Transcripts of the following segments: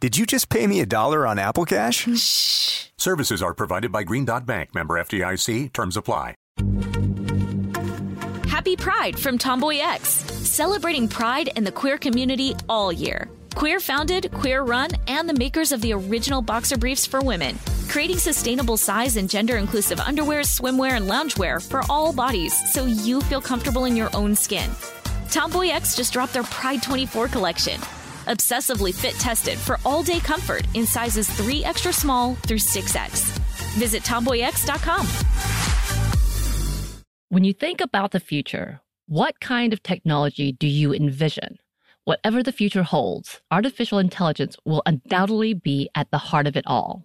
Did you just pay me a dollar on Apple Cash? Shh. Services are provided by Green Dot Bank, member FDIC. Terms apply. Happy Pride from Tomboy X, celebrating pride and the queer community all year. Queer founded, queer run, and the makers of the original boxer briefs for women, creating sustainable size and gender inclusive underwear, swimwear, and loungewear for all bodies so you feel comfortable in your own skin. Tomboy X just dropped their Pride 24 collection. Obsessively fit tested for all day comfort in sizes 3 extra small through 6X. Visit tomboyx.com. When you think about the future, what kind of technology do you envision? Whatever the future holds, artificial intelligence will undoubtedly be at the heart of it all.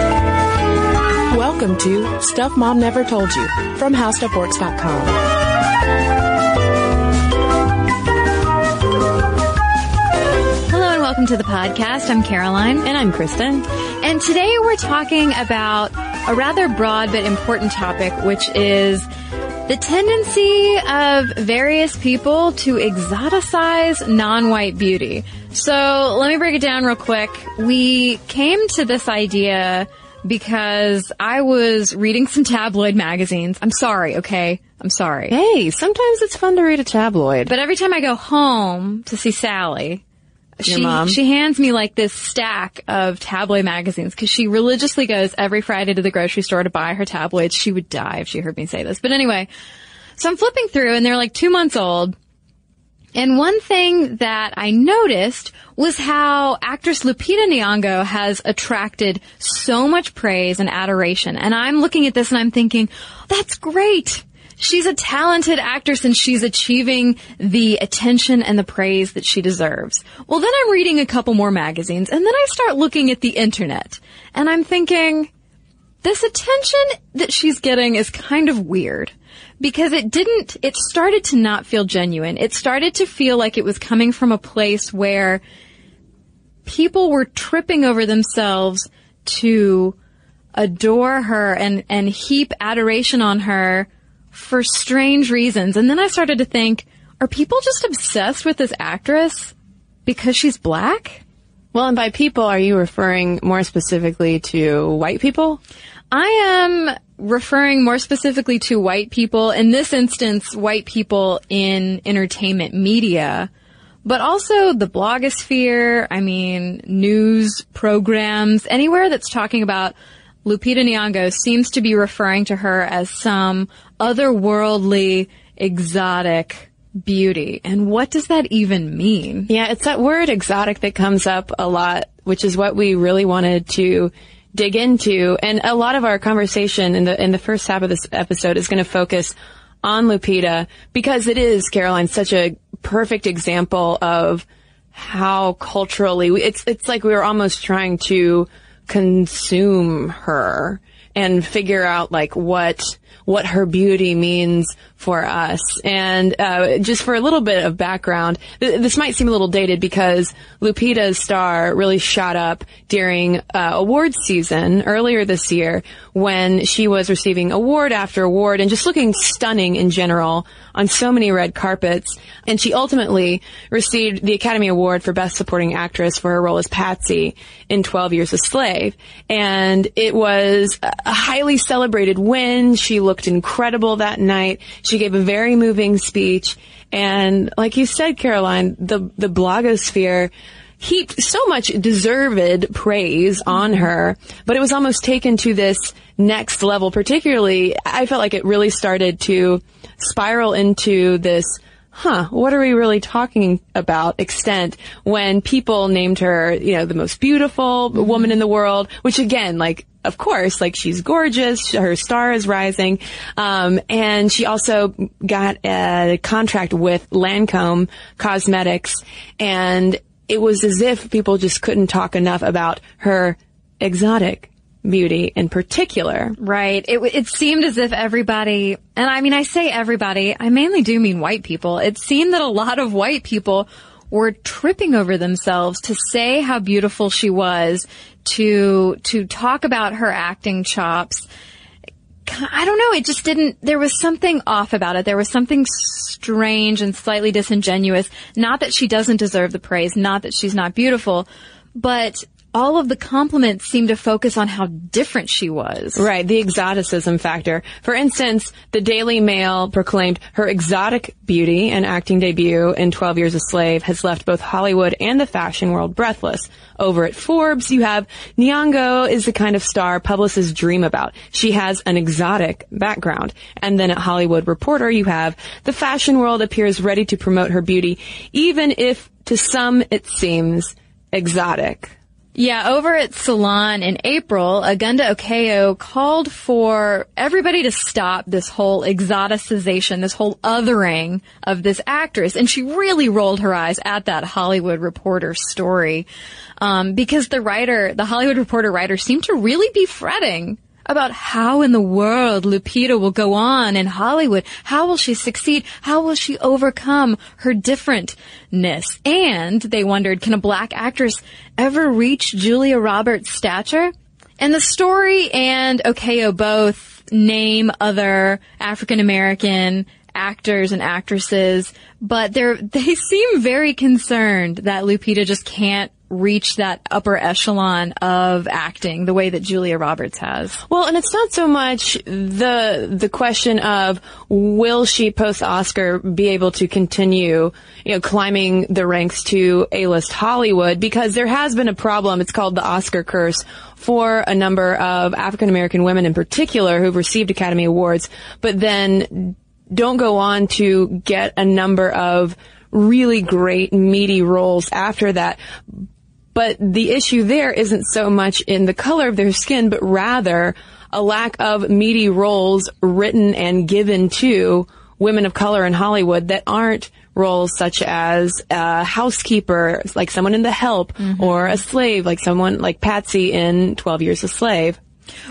Welcome to Stuff Mom Never Told You from HowStuffWorks.com. Hello and welcome to the podcast. I'm Caroline. And I'm Kristen. And today we're talking about a rather broad but important topic, which is the tendency of various people to exoticize non-white beauty. So let me break it down real quick. We came to this idea because I was reading some tabloid magazines. I'm sorry, okay? I'm sorry. Hey, sometimes it's fun to read a tabloid. But every time I go home to see Sally, Your she, mom? she hands me like this stack of tabloid magazines because she religiously goes every Friday to the grocery store to buy her tabloids. She would die if she heard me say this. But anyway, so I'm flipping through and they're like two months old. And one thing that I noticed was how actress Lupita Nyong'o has attracted so much praise and adoration. And I'm looking at this and I'm thinking, that's great. She's a talented actress and she's achieving the attention and the praise that she deserves. Well, then I'm reading a couple more magazines and then I start looking at the internet and I'm thinking, this attention that she's getting is kind of weird because it didn't, it started to not feel genuine. It started to feel like it was coming from a place where people were tripping over themselves to adore her and, and heap adoration on her for strange reasons. And then I started to think, are people just obsessed with this actress because she's black? well, and by people, are you referring more specifically to white people? I am referring more specifically to white people, in this instance, white people in entertainment media, but also the blogosphere, I mean, news programs, anywhere that's talking about Lupita Nyong'o seems to be referring to her as some otherworldly, exotic beauty. And what does that even mean? Yeah, it's that word exotic that comes up a lot, which is what we really wanted to dig into. And a lot of our conversation in the in the first half of this episode is going to focus on Lupita because it is Caroline such a perfect example of how culturally we, it's it's like we were almost trying to consume her and figure out like what what her beauty means for us. And uh, just for a little bit of background, th- this might seem a little dated because Lupita's star really shot up during uh, awards season earlier this year when she was receiving award after award and just looking stunning in general on so many red carpets. And she ultimately received the Academy Award for Best Supporting Actress for her role as Patsy in 12 Years a Slave. And it was a highly celebrated win. She looked incredible that night. She gave a very moving speech. And like you said, Caroline, the, the blogosphere heaped so much deserved praise on her, but it was almost taken to this next level. Particularly, I felt like it really started to spiral into this huh, what are we really talking about extent when people named her, you know, the most beautiful woman in the world, which again, like, of course, like she's gorgeous, her star is rising, um, and she also got a contract with Lancome Cosmetics, and it was as if people just couldn't talk enough about her exotic beauty in particular. Right. It, it seemed as if everybody, and I mean, I say everybody, I mainly do mean white people. It seemed that a lot of white people were tripping over themselves to say how beautiful she was, to, to talk about her acting chops. I don't know. It just didn't, there was something off about it. There was something strange and slightly disingenuous. Not that she doesn't deserve the praise, not that she's not beautiful, but all of the compliments seem to focus on how different she was. Right, the exoticism factor. For instance, the Daily Mail proclaimed her exotic beauty and acting debut in 12 Years a Slave has left both Hollywood and the fashion world breathless. Over at Forbes, you have Nyong'o is the kind of star publicists dream about. She has an exotic background. And then at Hollywood Reporter, you have the fashion world appears ready to promote her beauty, even if to some it seems exotic. Yeah, over at Salon in April, Ogunda Okeo called for everybody to stop this whole exoticization, this whole othering of this actress. And she really rolled her eyes at that Hollywood Reporter story. Um, because the writer, the Hollywood Reporter writer seemed to really be fretting about how in the world Lupita will go on in Hollywood. How will she succeed? How will she overcome her differentness? And they wondered, can a black actress ever reach Julia Roberts' stature? And the story and Okeo oh, both name other African American actors and actresses, but they're, they seem very concerned that Lupita just can't reach that upper echelon of acting the way that Julia Roberts has. Well, and it's not so much the the question of will she post Oscar be able to continue, you know, climbing the ranks to A-list Hollywood because there has been a problem. It's called the Oscar curse for a number of African American women in particular who've received Academy Awards, but then don't go on to get a number of really great meaty roles after that. But the issue there isn't so much in the color of their skin, but rather a lack of meaty roles written and given to women of color in Hollywood that aren't roles such as a housekeeper, like someone in The Help, mm-hmm. or a slave, like someone like Patsy in 12 Years a Slave.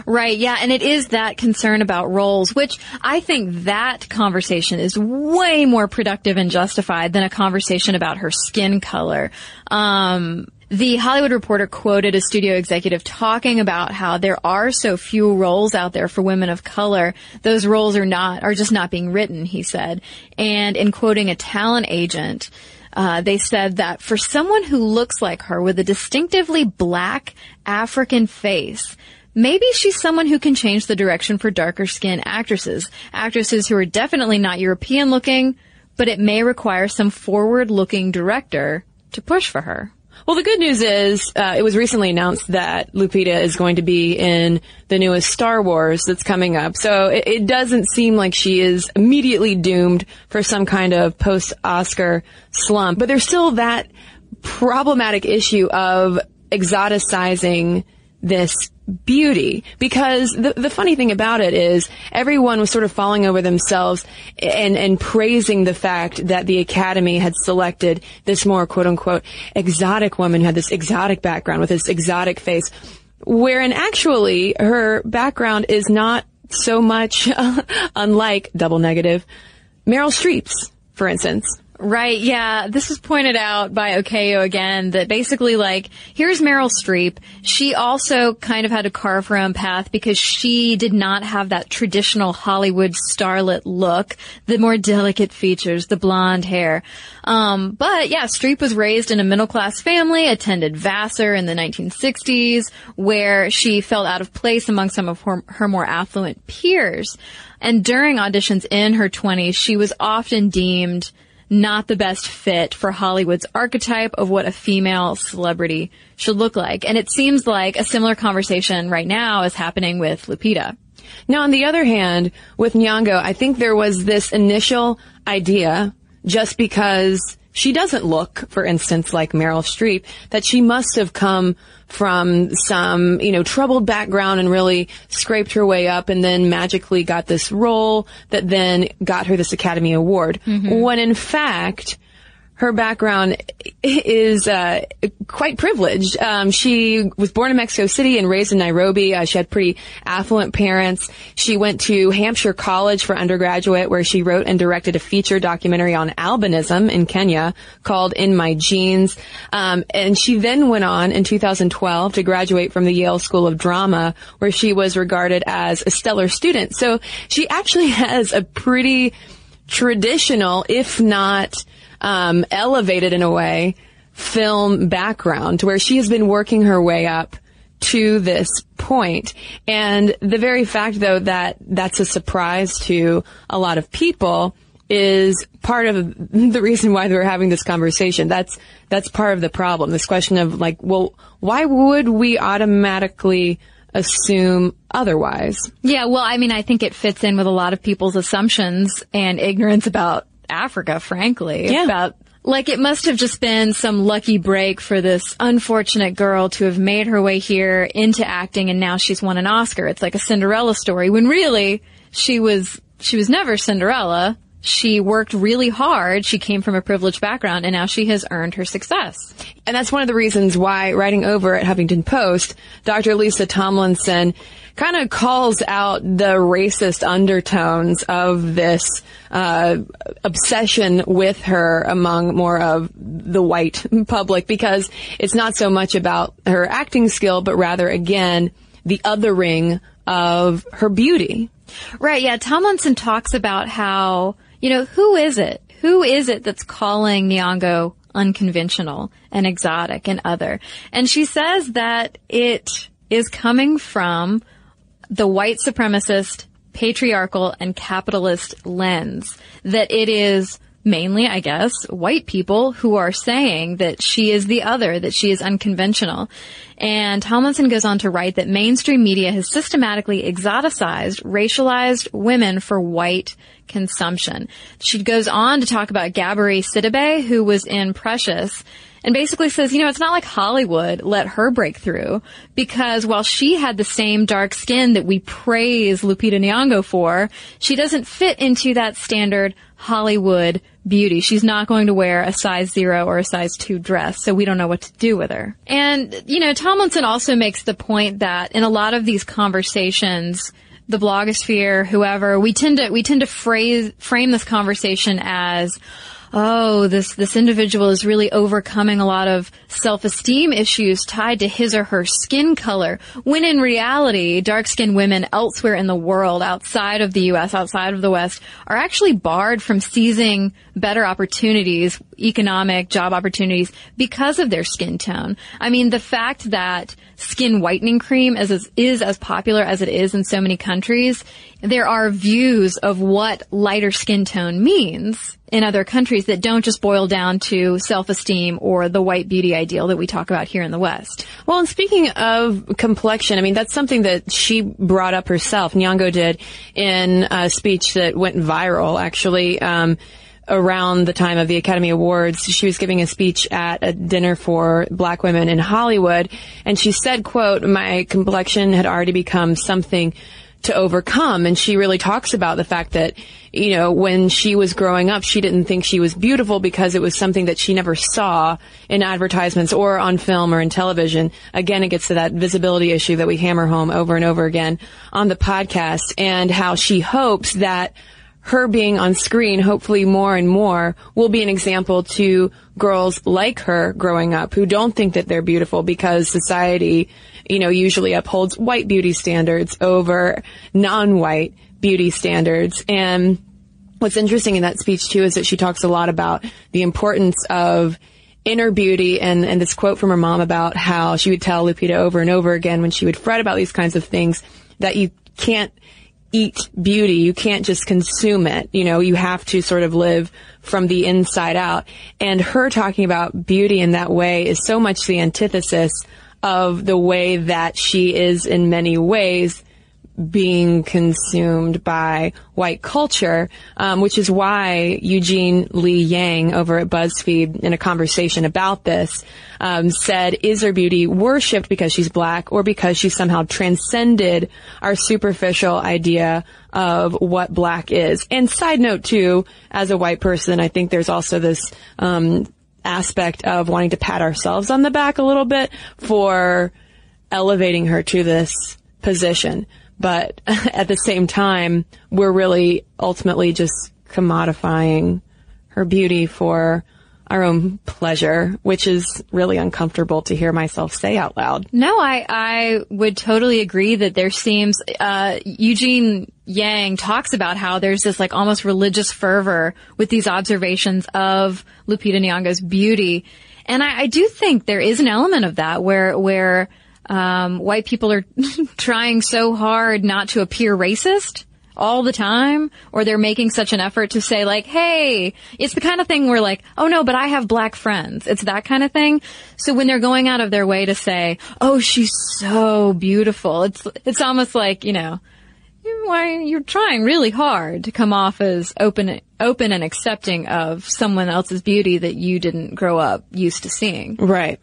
Right, yeah, and it is that concern about roles, which I think that conversation is way more productive and justified than a conversation about her skin color. Um, the Hollywood Reporter quoted a studio executive talking about how there are so few roles out there for women of color. Those roles are not, are just not being written, he said. And in quoting a talent agent, uh, they said that for someone who looks like her with a distinctively black African face, Maybe she's someone who can change the direction for darker skinned actresses. Actresses who are definitely not European looking, but it may require some forward looking director to push for her. Well, the good news is uh, it was recently announced that Lupita is going to be in the newest Star Wars that's coming up. So it, it doesn't seem like she is immediately doomed for some kind of post-Oscar slump. But there's still that problematic issue of exoticizing this beauty. Because the, the funny thing about it is everyone was sort of falling over themselves and, and praising the fact that the academy had selected this more quote unquote exotic woman who had this exotic background with this exotic face wherein actually her background is not so much unlike double negative Meryl Streep's for instance Right, yeah. This was pointed out by Okeo again that basically like, here's Meryl Streep. She also kind of had to carve her own path because she did not have that traditional Hollywood starlet look, the more delicate features, the blonde hair. Um, but yeah, Streep was raised in a middle class family, attended Vassar in the 1960s, where she felt out of place among some of her, her more affluent peers. And during auditions in her 20s, she was often deemed not the best fit for Hollywood's archetype of what a female celebrity should look like. And it seems like a similar conversation right now is happening with Lupita. Now, on the other hand, with Nyong'o, I think there was this initial idea, just because she doesn't look, for instance, like Meryl Streep, that she must have come from some, you know, troubled background and really scraped her way up and then magically got this role that then got her this Academy Award. Mm-hmm. When in fact, her background is uh, quite privileged. Um, she was born in Mexico City and raised in Nairobi. Uh, she had pretty affluent parents. She went to Hampshire College for undergraduate, where she wrote and directed a feature documentary on albinism in Kenya called "In My Genes." Um, and she then went on in 2012 to graduate from the Yale School of Drama, where she was regarded as a stellar student. So she actually has a pretty traditional, if not um, elevated in a way film background to where she has been working her way up to this point. And the very fact though that that's a surprise to a lot of people is part of the reason why we're having this conversation. That's, that's part of the problem. This question of like, well, why would we automatically assume otherwise? Yeah, well, I mean, I think it fits in with a lot of people's assumptions and ignorance about Africa, frankly. Yeah. About like it must have just been some lucky break for this unfortunate girl to have made her way here into acting and now she's won an Oscar. It's like a Cinderella story when really she was she was never Cinderella. She worked really hard. She came from a privileged background and now she has earned her success. And that's one of the reasons why writing over at Huffington Post, Dr. Lisa Tomlinson kind of calls out the racist undertones of this uh, obsession with her among more of the white public because it's not so much about her acting skill, but rather again the othering of her beauty. Right. Yeah. Tomlinson talks about how you know who is it? Who is it that's calling Nyong'o unconventional and exotic and other? And she says that it is coming from the white supremacist, patriarchal, and capitalist lens. That it is mainly, I guess, white people who are saying that she is the other, that she is unconventional. And Tomlinson goes on to write that mainstream media has systematically exoticized, racialized women for white consumption. She goes on to talk about Gabourey Sidibe, who was in Precious, and basically says, you know, it's not like Hollywood let her break through because while she had the same dark skin that we praise Lupita Nyong'o for, she doesn't fit into that standard Hollywood beauty. She's not going to wear a size zero or a size two dress, so we don't know what to do with her. And, you know, Tomlinson also makes the point that in a lot of these conversations, the blogosphere, whoever, we tend to, we tend to phrase, frame this conversation as, oh, this, this individual is really overcoming a lot of self-esteem issues tied to his or her skin color. When in reality, dark-skinned women elsewhere in the world, outside of the U.S., outside of the West, are actually barred from seizing better opportunities, economic job opportunities because of their skin tone. I mean, the fact that skin whitening cream is as, is as popular as it is in so many countries, there are views of what lighter skin tone means in other countries that don't just boil down to self-esteem or the white beauty ideal that we talk about here in the West. Well, and speaking of complexion, I mean, that's something that she brought up herself. Nyong'o did in a speech that went viral, actually. Um, around the time of the Academy Awards, she was giving a speech at a dinner for black women in Hollywood, and she said, quote, my complexion had already become something to overcome. And she really talks about the fact that, you know, when she was growing up, she didn't think she was beautiful because it was something that she never saw in advertisements or on film or in television. Again, it gets to that visibility issue that we hammer home over and over again on the podcast and how she hopes that her being on screen, hopefully more and more, will be an example to girls like her growing up who don't think that they're beautiful because society, you know, usually upholds white beauty standards over non-white beauty standards. And what's interesting in that speech too is that she talks a lot about the importance of inner beauty and, and this quote from her mom about how she would tell Lupita over and over again when she would fret about these kinds of things that you can't eat beauty. You can't just consume it. You know, you have to sort of live from the inside out. And her talking about beauty in that way is so much the antithesis of the way that she is in many ways being consumed by white culture, um, which is why Eugene Lee Yang over at BuzzFeed in a conversation about this um, said, "Is her beauty worshipped because she's black, or because she somehow transcended our superficial idea of what black is?" And side note too, as a white person, I think there's also this um, aspect of wanting to pat ourselves on the back a little bit for elevating her to this position but at the same time, we're really ultimately just commodifying her beauty for our own pleasure, which is really uncomfortable to hear myself say out loud. No, I, I would totally agree that there seems, uh, Eugene Yang talks about how there's this like almost religious fervor with these observations of Lupita Nyong'o's beauty. And I, I do think there is an element of that where, where, um, white people are trying so hard not to appear racist all the time, or they're making such an effort to say like, hey, it's the kind of thing where like, oh no, but I have black friends. It's that kind of thing. So when they're going out of their way to say, oh, she's so beautiful, it's, it's almost like, you know, why you're trying really hard to come off as open, open and accepting of someone else's beauty that you didn't grow up used to seeing. Right.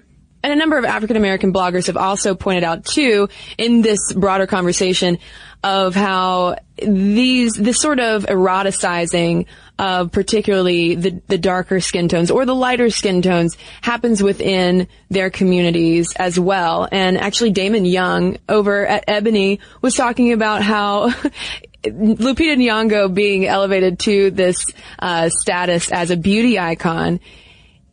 And a number of African American bloggers have also pointed out too in this broader conversation of how these, this sort of eroticizing of particularly the, the darker skin tones or the lighter skin tones happens within their communities as well. And actually Damon Young over at Ebony was talking about how Lupita Nyong'o being elevated to this uh, status as a beauty icon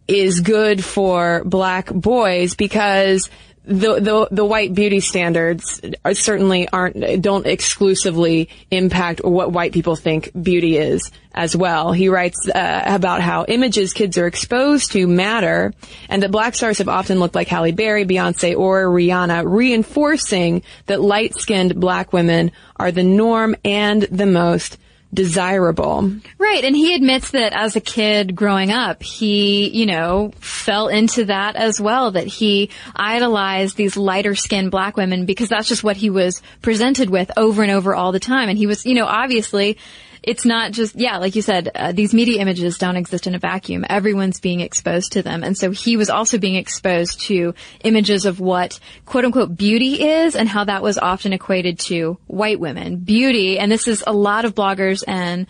is good for black boys because the, the, the white beauty standards are certainly aren't don't exclusively impact what white people think beauty is as well. He writes uh, about how images kids are exposed to matter, and that black stars have often looked like Halle Berry, Beyonce, or Rihanna, reinforcing that light-skinned black women are the norm and the most desirable. Right. And he admits that as a kid growing up, he, you know, fell into that as well, that he idolized these lighter skinned black women because that's just what he was presented with over and over all the time. And he was, you know, obviously it's not just, yeah, like you said, uh, these media images don't exist in a vacuum. Everyone's being exposed to them. And so he was also being exposed to images of what quote unquote beauty is and how that was often equated to white women. Beauty, and this is a lot of bloggers and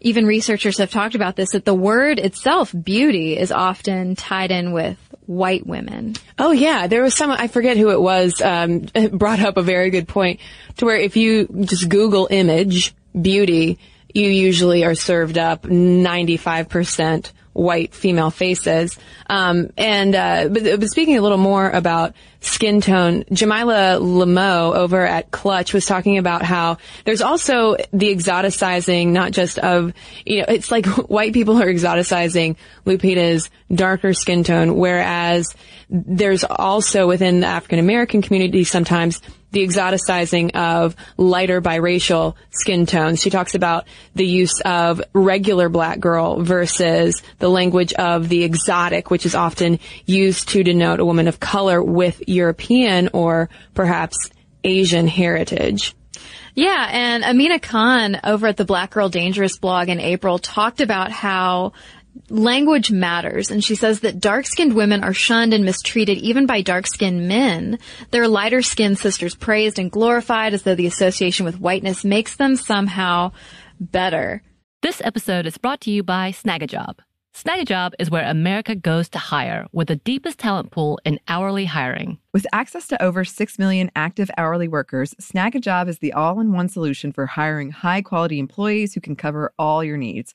even researchers have talked about this, that the word itself, beauty, is often tied in with white women. Oh yeah, there was some I forget who it was um, brought up a very good point to where if you just Google image beauty, you usually are served up 95% white female faces. Um, and uh, but, but, speaking a little more about skin tone, Jamilah Lemieux over at Clutch was talking about how there's also the exoticizing, not just of you know, it's like white people are exoticizing Lupita's darker skin tone, whereas there's also within the African American community sometimes the exoticizing of lighter biracial skin tones. She talks about the use of regular black girl versus the language of the exotic, which is often used to denote a woman of color with European or perhaps Asian heritage. Yeah, and Amina Khan over at the Black Girl Dangerous blog in April talked about how language matters. And she says that dark skinned women are shunned and mistreated even by dark skinned men. Their lighter skinned sisters praised and glorified as though the association with whiteness makes them somehow better. This episode is brought to you by Snagajob. Snagajob is where America goes to hire with the deepest talent pool in hourly hiring. With access to over 6 million active hourly workers, Snagajob is the all in one solution for hiring high quality employees who can cover all your needs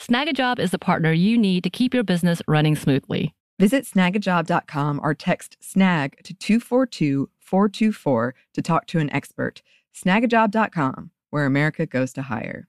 Snagajob is the partner you need to keep your business running smoothly. Visit snagajob.com or text snag to 242 424 to talk to an expert. Snagajob.com, where America goes to hire.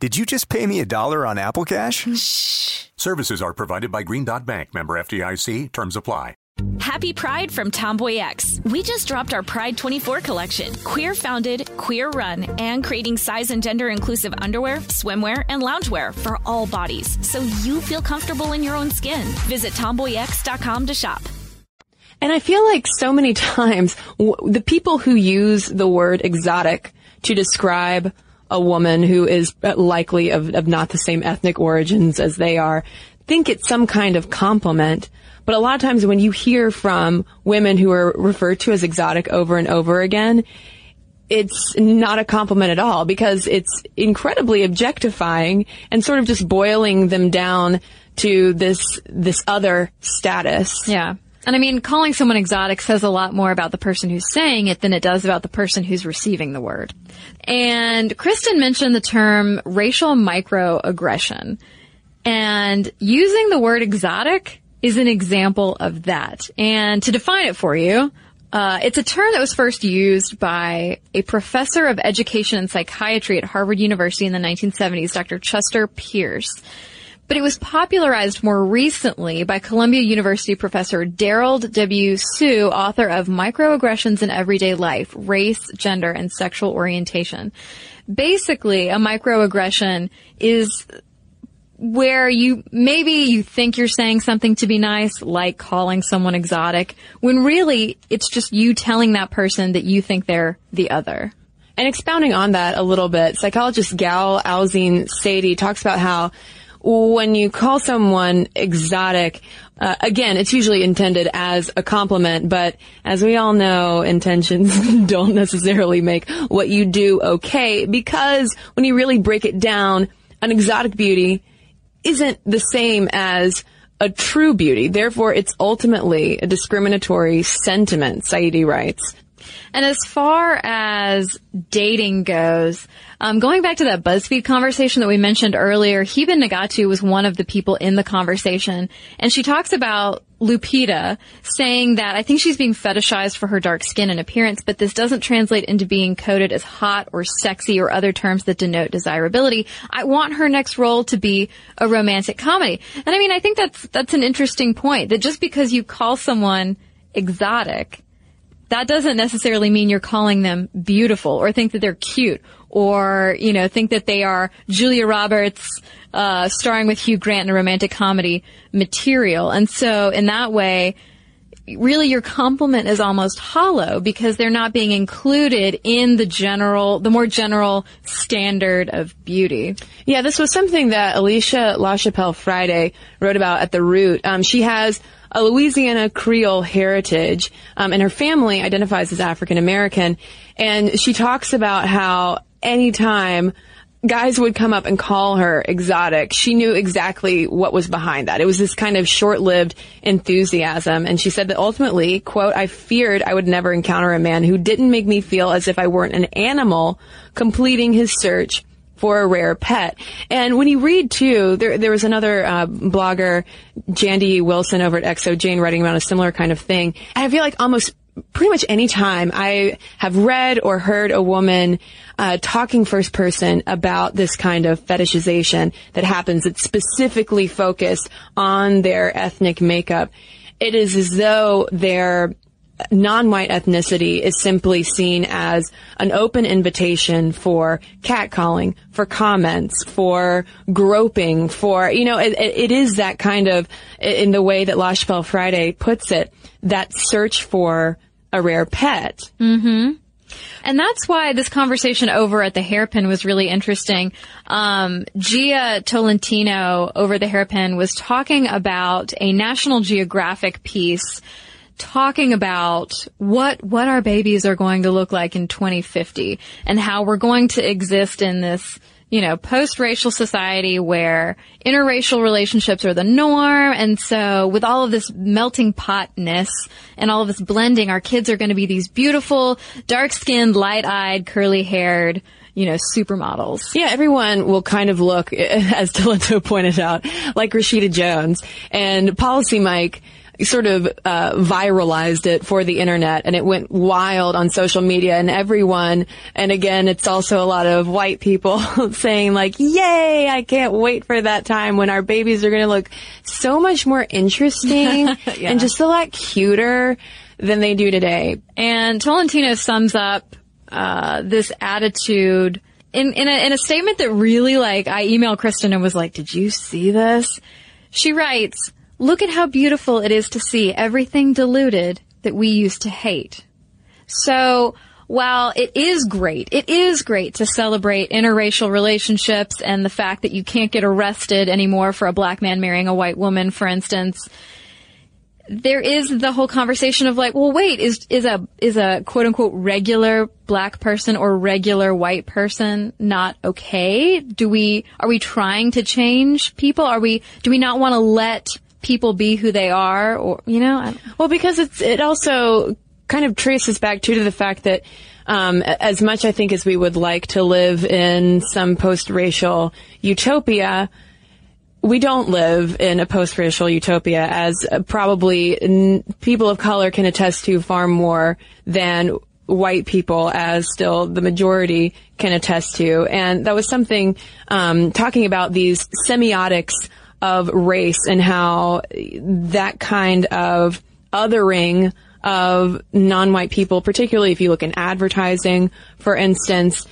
Did you just pay me a dollar on Apple Cash? Shh. Services are provided by Green Dot Bank, member FDIC. Terms apply. Happy Pride from Tomboy X. We just dropped our Pride 24 collection. Queer founded, queer run, and creating size and gender inclusive underwear, swimwear, and loungewear for all bodies so you feel comfortable in your own skin. Visit tomboyx.com to shop. And I feel like so many times w- the people who use the word exotic to describe a woman who is likely of, of not the same ethnic origins as they are think it's some kind of compliment. But a lot of times when you hear from women who are referred to as exotic over and over again, it's not a compliment at all because it's incredibly objectifying and sort of just boiling them down to this, this other status. Yeah. And I mean, calling someone exotic says a lot more about the person who's saying it than it does about the person who's receiving the word. And Kristen mentioned the term racial microaggression. And using the word exotic is an example of that. And to define it for you, uh, it's a term that was first used by a professor of education and psychiatry at Harvard University in the 1970s, Dr. Chester Pierce. But it was popularized more recently by Columbia University professor Derald W. Sue, author of Microaggressions in Everyday Life, Race, Gender, and Sexual Orientation. Basically, a microaggression is where you maybe you think you're saying something to be nice, like calling someone exotic, when really it's just you telling that person that you think they're the other. And expounding on that a little bit, psychologist Gal Alzine Sadie talks about how when you call someone exotic, uh, again, it's usually intended as a compliment, but as we all know, intentions don't necessarily make what you do okay because when you really break it down, an exotic beauty isn't the same as a true beauty. Therefore, it's ultimately a discriminatory sentiment, Saidi writes. And as far as dating goes, um, going back to that BuzzFeed conversation that we mentioned earlier, Heben Nigatu was one of the people in the conversation, and she talks about Lupita saying that I think she's being fetishized for her dark skin and appearance, but this doesn't translate into being coded as hot or sexy or other terms that denote desirability. I want her next role to be a romantic comedy. And I mean, I think that's, that's an interesting point that just because you call someone exotic, that doesn't necessarily mean you're calling them beautiful or think that they're cute or, you know, think that they are Julia Roberts, uh, starring with Hugh Grant in a romantic comedy material. And so in that way, really your compliment is almost hollow because they're not being included in the general, the more general standard of beauty. Yeah, this was something that Alicia LaChapelle Friday wrote about at The Root. Um, she has a Louisiana Creole heritage, um, and her family identifies as African American. And she talks about how anytime guys would come up and call her exotic, she knew exactly what was behind that. It was this kind of short-lived enthusiasm. And she said that ultimately, quote, I feared I would never encounter a man who didn't make me feel as if I weren't an animal completing his search for a rare pet. And when you read too, there there was another uh, blogger, Jandy Wilson over at xoJane, writing about a similar kind of thing. And I feel like almost pretty much any time I have read or heard a woman uh, talking first person about this kind of fetishization that happens, it's specifically focused on their ethnic makeup. It is as though their non-white ethnicity is simply seen as an open invitation for catcalling, for comments, for groping, for, you know, it, it is that kind of, in the way that LaChapelle Friday puts it, that search for a rare pet. And that's why this conversation over at the hairpin was really interesting. Um, Jia Tolentino over the hairpin was talking about a National Geographic piece talking about what what our babies are going to look like in 2050 and how we're going to exist in this you know post-racial society where interracial relationships are the norm and so with all of this melting potness and all of this blending our kids are going to be these beautiful dark-skinned light-eyed curly-haired you know supermodels Yeah, everyone will kind of look, as Delento pointed out, like Rashida Jones. And PolicyMic sort of uh, viralized it for the internet and it went wild on social media and everyone and again it's also a lot of white people saying like yay i can't wait for that time when our babies are going to look so much more interesting and just a lot cuter than they do today And Tolentino sums up uh, this attitude in in a, in a statement that really like I emailed Kristen and was like, "Did you see this?" She writes, "Look at how beautiful it is to see everything diluted that we used to hate." So while it is great, it is great to celebrate interracial relationships and the fact that you can't get arrested anymore for a black man marrying a white woman, for instance there is the whole conversation of like, well, wait, is is a is a quote unquote regular black person or regular white person not okay? Do we are we trying to change people? Are we do we not want to let people be who they are? Or you know, Well, because it's it also kind of traces back too to the fact that um, as much I think as we would like to live in some post-racial utopia, we don't live in a post-racial utopia, as probably n- people of color can attest to far more than white people, as still the majority can attest to. And that was something um, talking about these semiotics of race and how that kind of othering of non-white people, particularly if you look in advertising, for instance,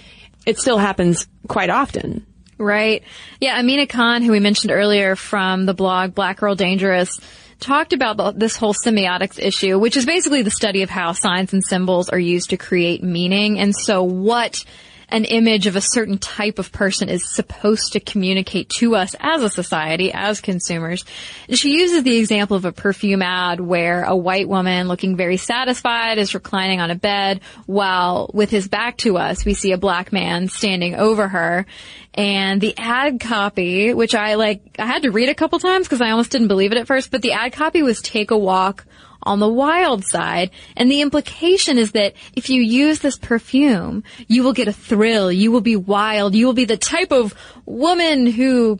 it still happens quite often. Right. Yeah, Amina Khan, who we mentioned earlier from the blog Black Girl Dangerous, talked about the, this whole semiotics issue, which is basically the study of how signs and symbols are used to create meaning. And so what an image of a certain type of person is supposed to communicate to us as a society, as consumers. She uses the example of a perfume ad where a white woman looking very satisfied is reclining on a bed while with his back to us, we see a black man standing over her. And the ad copy, which I like, I had to read a couple times because I almost didn't believe it at first, but the ad copy was take a walk on the wild side. And the implication is that if you use this perfume, you will get a thrill. You will be wild. You will be the type of woman who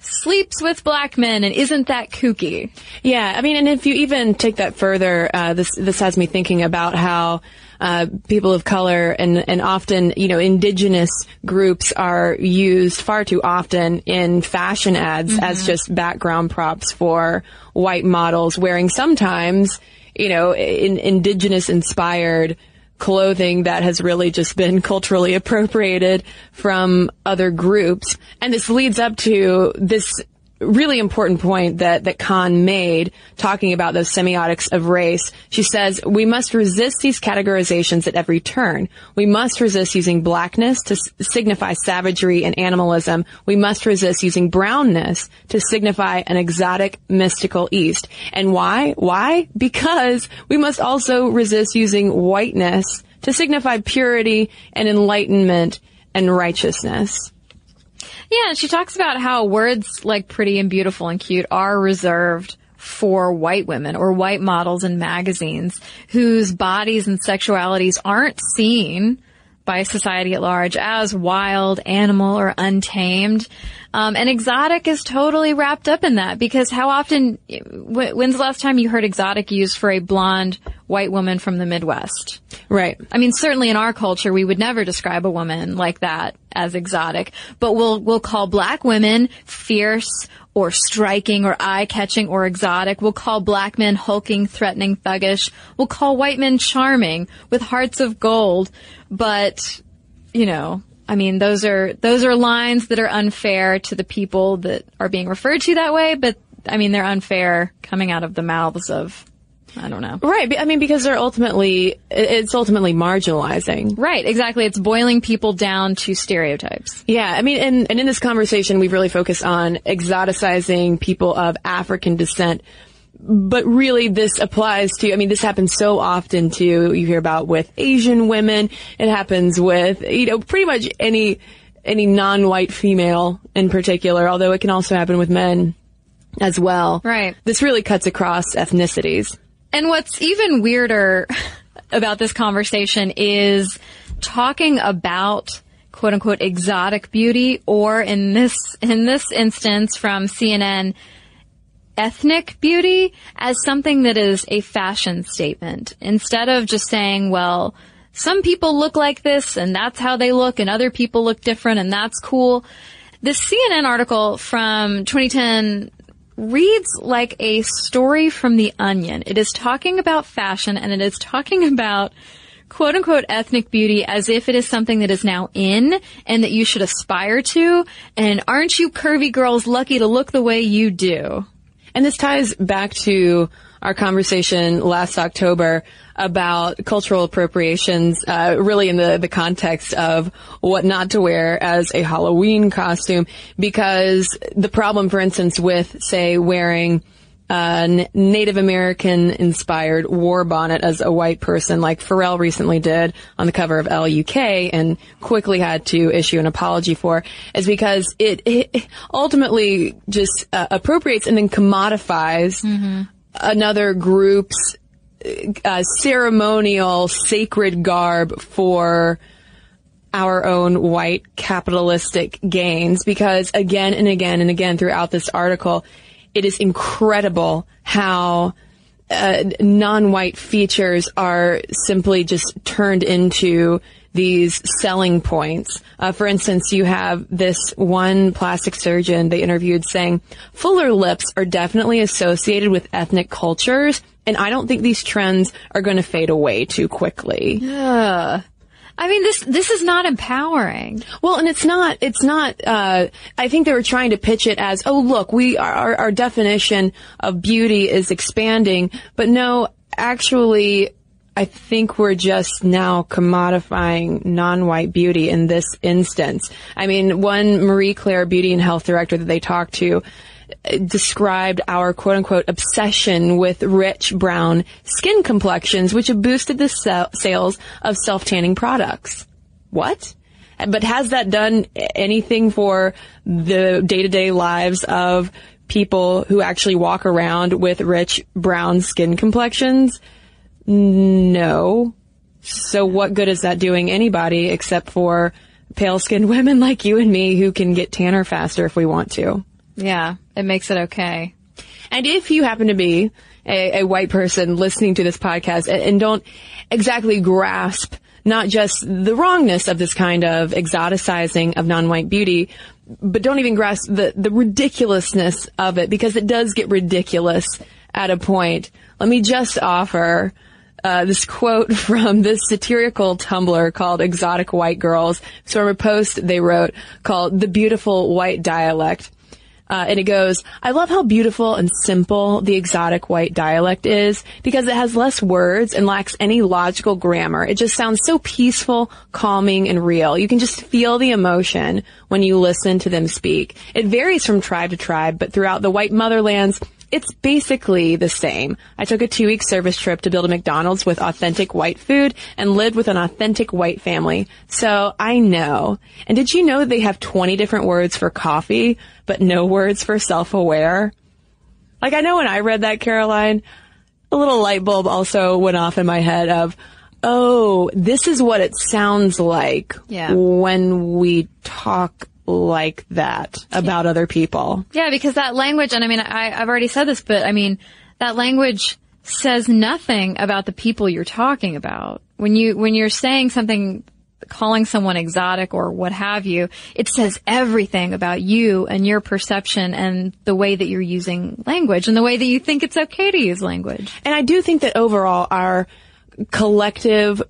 sleeps with black men and isn't that kooky. Yeah, I mean, and if you even take that further, uh, this this has me thinking about how uh, people of color and and often you know indigenous groups are used far too often in fashion ads as just background props for white models wearing sometimes you know in, indigenous inspired clothing that has really just been culturally appropriated from other groups. And this leads up to this really important point that, that Khan made talking about those semiotics of race. She says, we must resist these categorizations at every turn. We must resist using blackness to s- signify savagery and animalism. We must resist using brownness to signify an exotic mystical east. And why? Why? Because we must also resist using whiteness to signify purity and enlightenment and righteousness. Yeah, she talks about how words like pretty and beautiful and cute are reserved for white women or white models in magazines whose bodies and sexualities aren't seen by society at large as wild, animal, or untamed. Um, and exotic is totally wrapped up in that because how often, wh- when's the last time you heard exotic used for a blonde white woman from the Midwest? Right. I mean, certainly in our culture, we would never describe a woman like that as exotic, but we'll, we'll call black women fierce or striking or eye-catching or exotic. We'll call black men hulking, threatening, thuggish. We'll call white men charming with hearts of gold. But, you know, I mean, those are, those are lines that are unfair to the people that are being referred to that way, but I mean, they're unfair coming out of the mouths of I don't know. Right. I mean, because they're ultimately, it's ultimately marginalizing. Right, exactly. It's boiling people down to stereotypes. Yeah, I mean, and, and in this conversation, we've really focused on exoticizing people of African descent. But really, this applies to, I mean, this happens so often too. You hear about with Asian women. It happens with, you know, pretty much any, any non-white female in particular, although it can also happen with men as well. Right. This really cuts across ethnicities. And what's even weirder about this conversation is talking about quote unquote exotic beauty or in this, in this instance from CNN, ethnic beauty as something that is a fashion statement instead of just saying, well, some people look like this and that's how they look and other people look different and that's cool. This CNN article from 2010 reads like a story from The Onion. It is talking about fashion and it is talking about quote unquote ethnic beauty as if it is something that is now in and that you should aspire to. And aren't you curvy girls lucky to look the way you do? And this ties back to our conversation last October about cultural appropriations, uh, really in the, the context of what not to wear as a Halloween costume, because the problem, for instance, with, say, wearing a Native American inspired war bonnet as a white person like Pharrell recently did on the cover of Elle UK and quickly had to issue an apology for is because it, it ultimately just uh, appropriates and then commodifies mm-hmm. another group's uh, ceremonial sacred garb for our own white capitalistic gains because again and again and again throughout this article, it is incredible how uh, non-white features are simply just turned into these selling points. Uh, for instance, you have this one plastic surgeon they interviewed saying fuller lips are definitely associated with ethnic cultures, and I don't think these trends are going to fade away too quickly. Yeah. I mean, this this is not empowering. Well, and it's not. It's not. Uh, I think they were trying to pitch it as, oh, look, we our our definition of beauty is expanding, but no, actually, I think we're just now commodifying non-white beauty in this instance. I mean, one Marie Claire beauty and health director that they talked to described our quote unquote obsession with rich brown skin complexions, which have boosted the sales of self tanning products. What? But has that done anything for the day to day lives of people who actually walk around with rich brown skin complexions? No. So what good is that doing anybody except for pale skinned women like you and me who can get tanner faster if we want to? Yeah, it makes it okay. And if you happen to be a, a white person listening to this podcast and, and don't exactly grasp not just the wrongness of this kind of exoticizing of non-white beauty, but don't even grasp the, the ridiculousness of it because it does get ridiculous at a point. Let me just offer uh, this quote from this satirical Tumblr called Exotic White Girls. So from a post they wrote called The Beautiful White Dialect. Uh, and it goes, I love how beautiful and simple the exotic white dialect is because it has less words and lacks any logical grammar. It just sounds so peaceful, calming, and real. You can just feel the emotion when you listen to them speak. It varies from tribe to tribe, but throughout the white motherlands, it's basically the same. I took a two week service trip to build a McDonald's with authentic white food and lived with an authentic white family. So I know. And did you know they have 20 different words for coffee, but no words for self-aware? Like I know when I read that, Caroline, a little light bulb also went off in my head of, oh, this is what it sounds like yeah. when we talk like that about other people. Yeah, because that language, and I mean, I, I've already said this, but I mean, that language says nothing about the people you're talking about. When you, when you're saying something, calling someone exotic or what have you, it says everything about you and your perception and the way that you're using language and the way that you think it's okay to use language. And I do think that overall our collective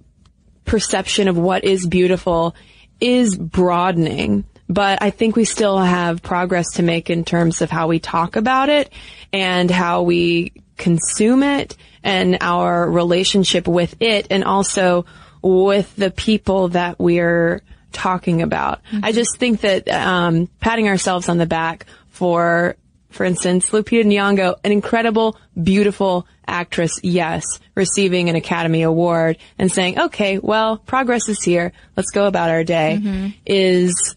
perception of what is beautiful is broadening but I think we still have progress to make in terms of how we talk about it and how we consume it and our relationship with it and also with the people that we're talking about. Mm-hmm. I just think that um, patting ourselves on the back for, for instance, Lupita Nyong'o, an incredible, beautiful actress, yes, receiving an Academy Award and saying, okay, well, progress is here. Let's go about our day mm-hmm. is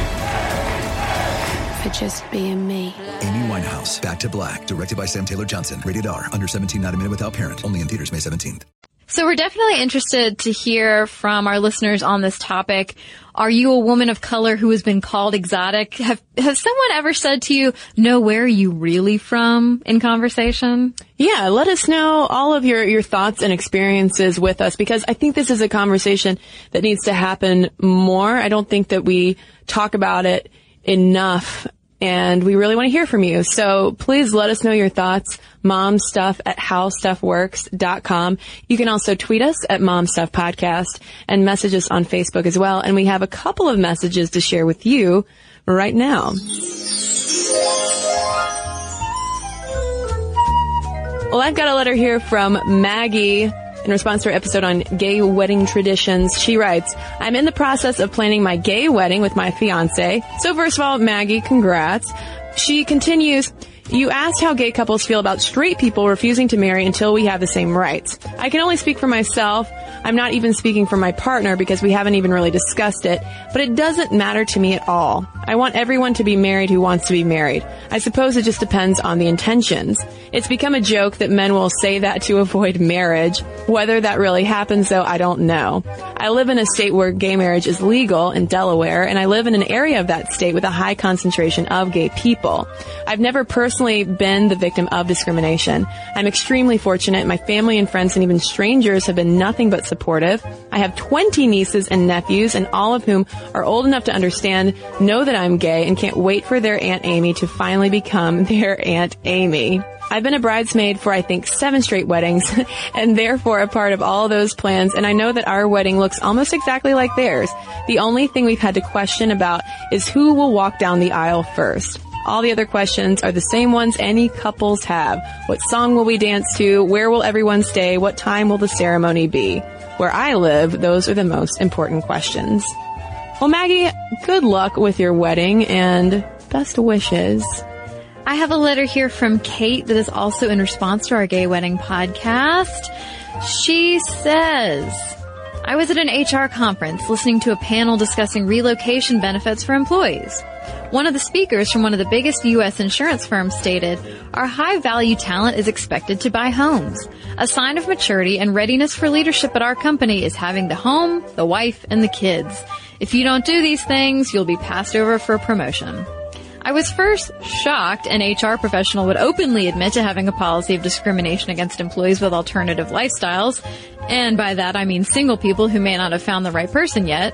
for just being me. Amy Winehouse, Back to Black, directed by Sam Taylor Johnson. Rated R, under 17, not a minute without parent. Only in theaters May 17th. So we're definitely interested to hear from our listeners on this topic. Are you a woman of color who has been called exotic? Have has someone ever said to you, "No, where are you really from?" in conversation? Yeah, let us know all of your your thoughts and experiences with us because I think this is a conversation that needs to happen more. I don't think that we talk about it enough and we really want to hear from you. So please let us know your thoughts. Momstuff at howstuffworks.com. You can also tweet us at momstuffpodcast and message us on Facebook as well. And we have a couple of messages to share with you right now. Well, I've got a letter here from Maggie in response to her episode on gay wedding traditions, she writes, I'm in the process of planning my gay wedding with my fiance. So first of all, Maggie, congrats. She continues, you asked how gay couples feel about straight people refusing to marry until we have the same rights. I can only speak for myself. I'm not even speaking for my partner because we haven't even really discussed it, but it doesn't matter to me at all. I want everyone to be married who wants to be married. I suppose it just depends on the intentions. It's become a joke that men will say that to avoid marriage. Whether that really happens though, I don't know. I live in a state where gay marriage is legal in Delaware, and I live in an area of that state with a high concentration of gay people. I've never personally been the victim of discrimination. I'm extremely fortunate. My family and friends and even strangers have been nothing but supportive. I have 20 nieces and nephews, and all of whom are old enough to understand, know that I'm gay, and can't wait for their Aunt Amy to finally become their Aunt Amy. I've been a bridesmaid for I think seven straight weddings and therefore a part of all those plans and I know that our wedding looks almost exactly like theirs. The only thing we've had to question about is who will walk down the aisle first. All the other questions are the same ones any couples have. What song will we dance to? Where will everyone stay? What time will the ceremony be? Where I live, those are the most important questions. Well, Maggie, good luck with your wedding and best wishes. I have a letter here from Kate that is also in response to our gay wedding podcast. She says, I was at an HR conference listening to a panel discussing relocation benefits for employees. One of the speakers from one of the biggest U.S. insurance firms stated, our high value talent is expected to buy homes. A sign of maturity and readiness for leadership at our company is having the home, the wife, and the kids. If you don't do these things, you'll be passed over for a promotion. I was first shocked an HR professional would openly admit to having a policy of discrimination against employees with alternative lifestyles. And by that I mean single people who may not have found the right person yet.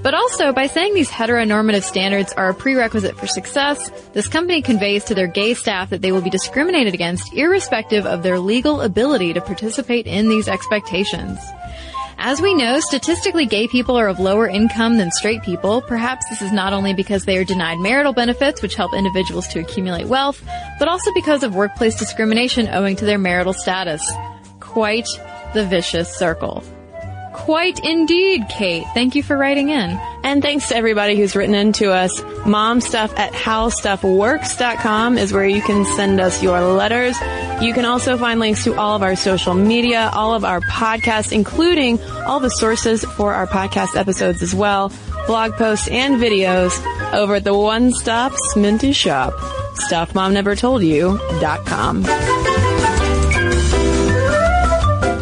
But also, by saying these heteronormative standards are a prerequisite for success, this company conveys to their gay staff that they will be discriminated against irrespective of their legal ability to participate in these expectations. As we know, statistically gay people are of lower income than straight people. Perhaps this is not only because they are denied marital benefits, which help individuals to accumulate wealth, but also because of workplace discrimination owing to their marital status. Quite the vicious circle. Quite indeed, Kate. Thank you for writing in. And thanks to everybody who's written in to us. Momstuff at howstuffworks.com is where you can send us your letters. You can also find links to all of our social media, all of our podcasts, including all the sources for our podcast episodes as well, blog posts and videos over at the one stop Sminty shop, stuffmomnevertoldyou.com.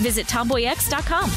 Visit tomboyx.com.